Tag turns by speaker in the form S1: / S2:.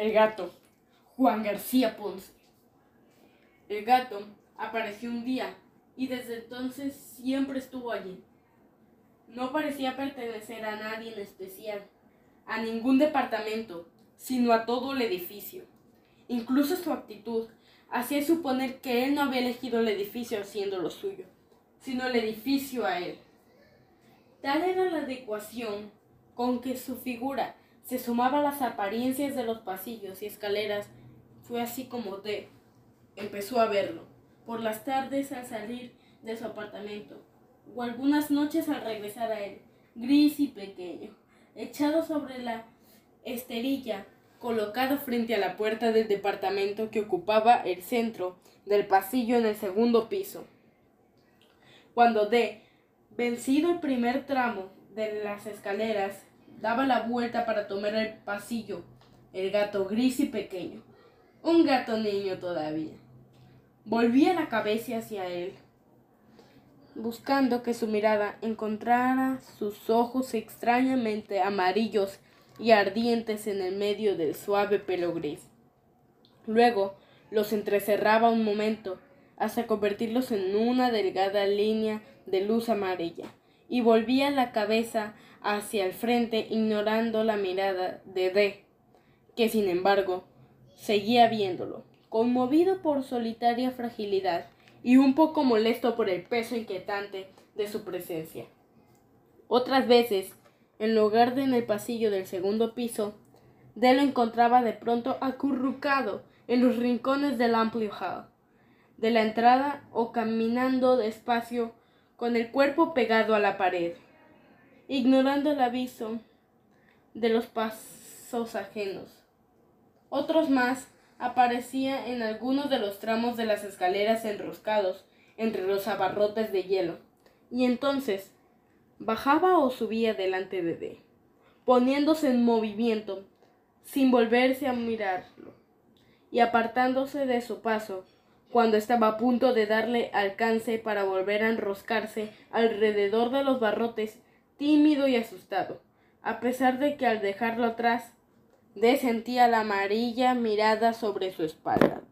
S1: El gato, Juan García Ponce. El gato apareció un día y desde entonces siempre estuvo allí. No parecía pertenecer a nadie en especial, a ningún departamento, sino a todo el edificio. Incluso su actitud hacía suponer que él no había elegido el edificio haciendo lo suyo, sino el edificio a él. Tal era la adecuación con que su figura se sumaba a las apariencias de los pasillos y escaleras, fue así como D empezó a verlo, por las tardes al salir de su apartamento, o algunas noches al regresar a él, gris y pequeño, echado sobre la esterilla, colocado frente a la puerta del departamento que ocupaba el centro del pasillo en el segundo piso. Cuando D, vencido el primer tramo de las escaleras, daba la vuelta para tomar el pasillo, el gato gris y pequeño, un gato niño todavía, volvía la cabeza hacia él, buscando que su mirada encontrara sus ojos extrañamente amarillos y ardientes en el medio del suave pelo gris. Luego los entrecerraba un momento hasta convertirlos en una delgada línea de luz amarilla, y volvía la cabeza hacia el frente ignorando la mirada de D, que sin embargo seguía viéndolo, conmovido por solitaria fragilidad y un poco molesto por el peso inquietante de su presencia. Otras veces, en lugar de en el pasillo del segundo piso, D lo encontraba de pronto acurrucado en los rincones del amplio hall de la entrada o caminando despacio con el cuerpo pegado a la pared, ignorando el aviso de los pasos ajenos. Otros más aparecía en algunos de los tramos de las escaleras enroscados entre los abarrotes de hielo, y entonces bajaba o subía delante de D, poniéndose en movimiento, sin volverse a mirarlo, y apartándose de su paso cuando estaba a punto de darle alcance para volver a enroscarse alrededor de los barrotes, tímido y asustado, a pesar de que al dejarlo atrás, D sentía la amarilla mirada sobre su espalda.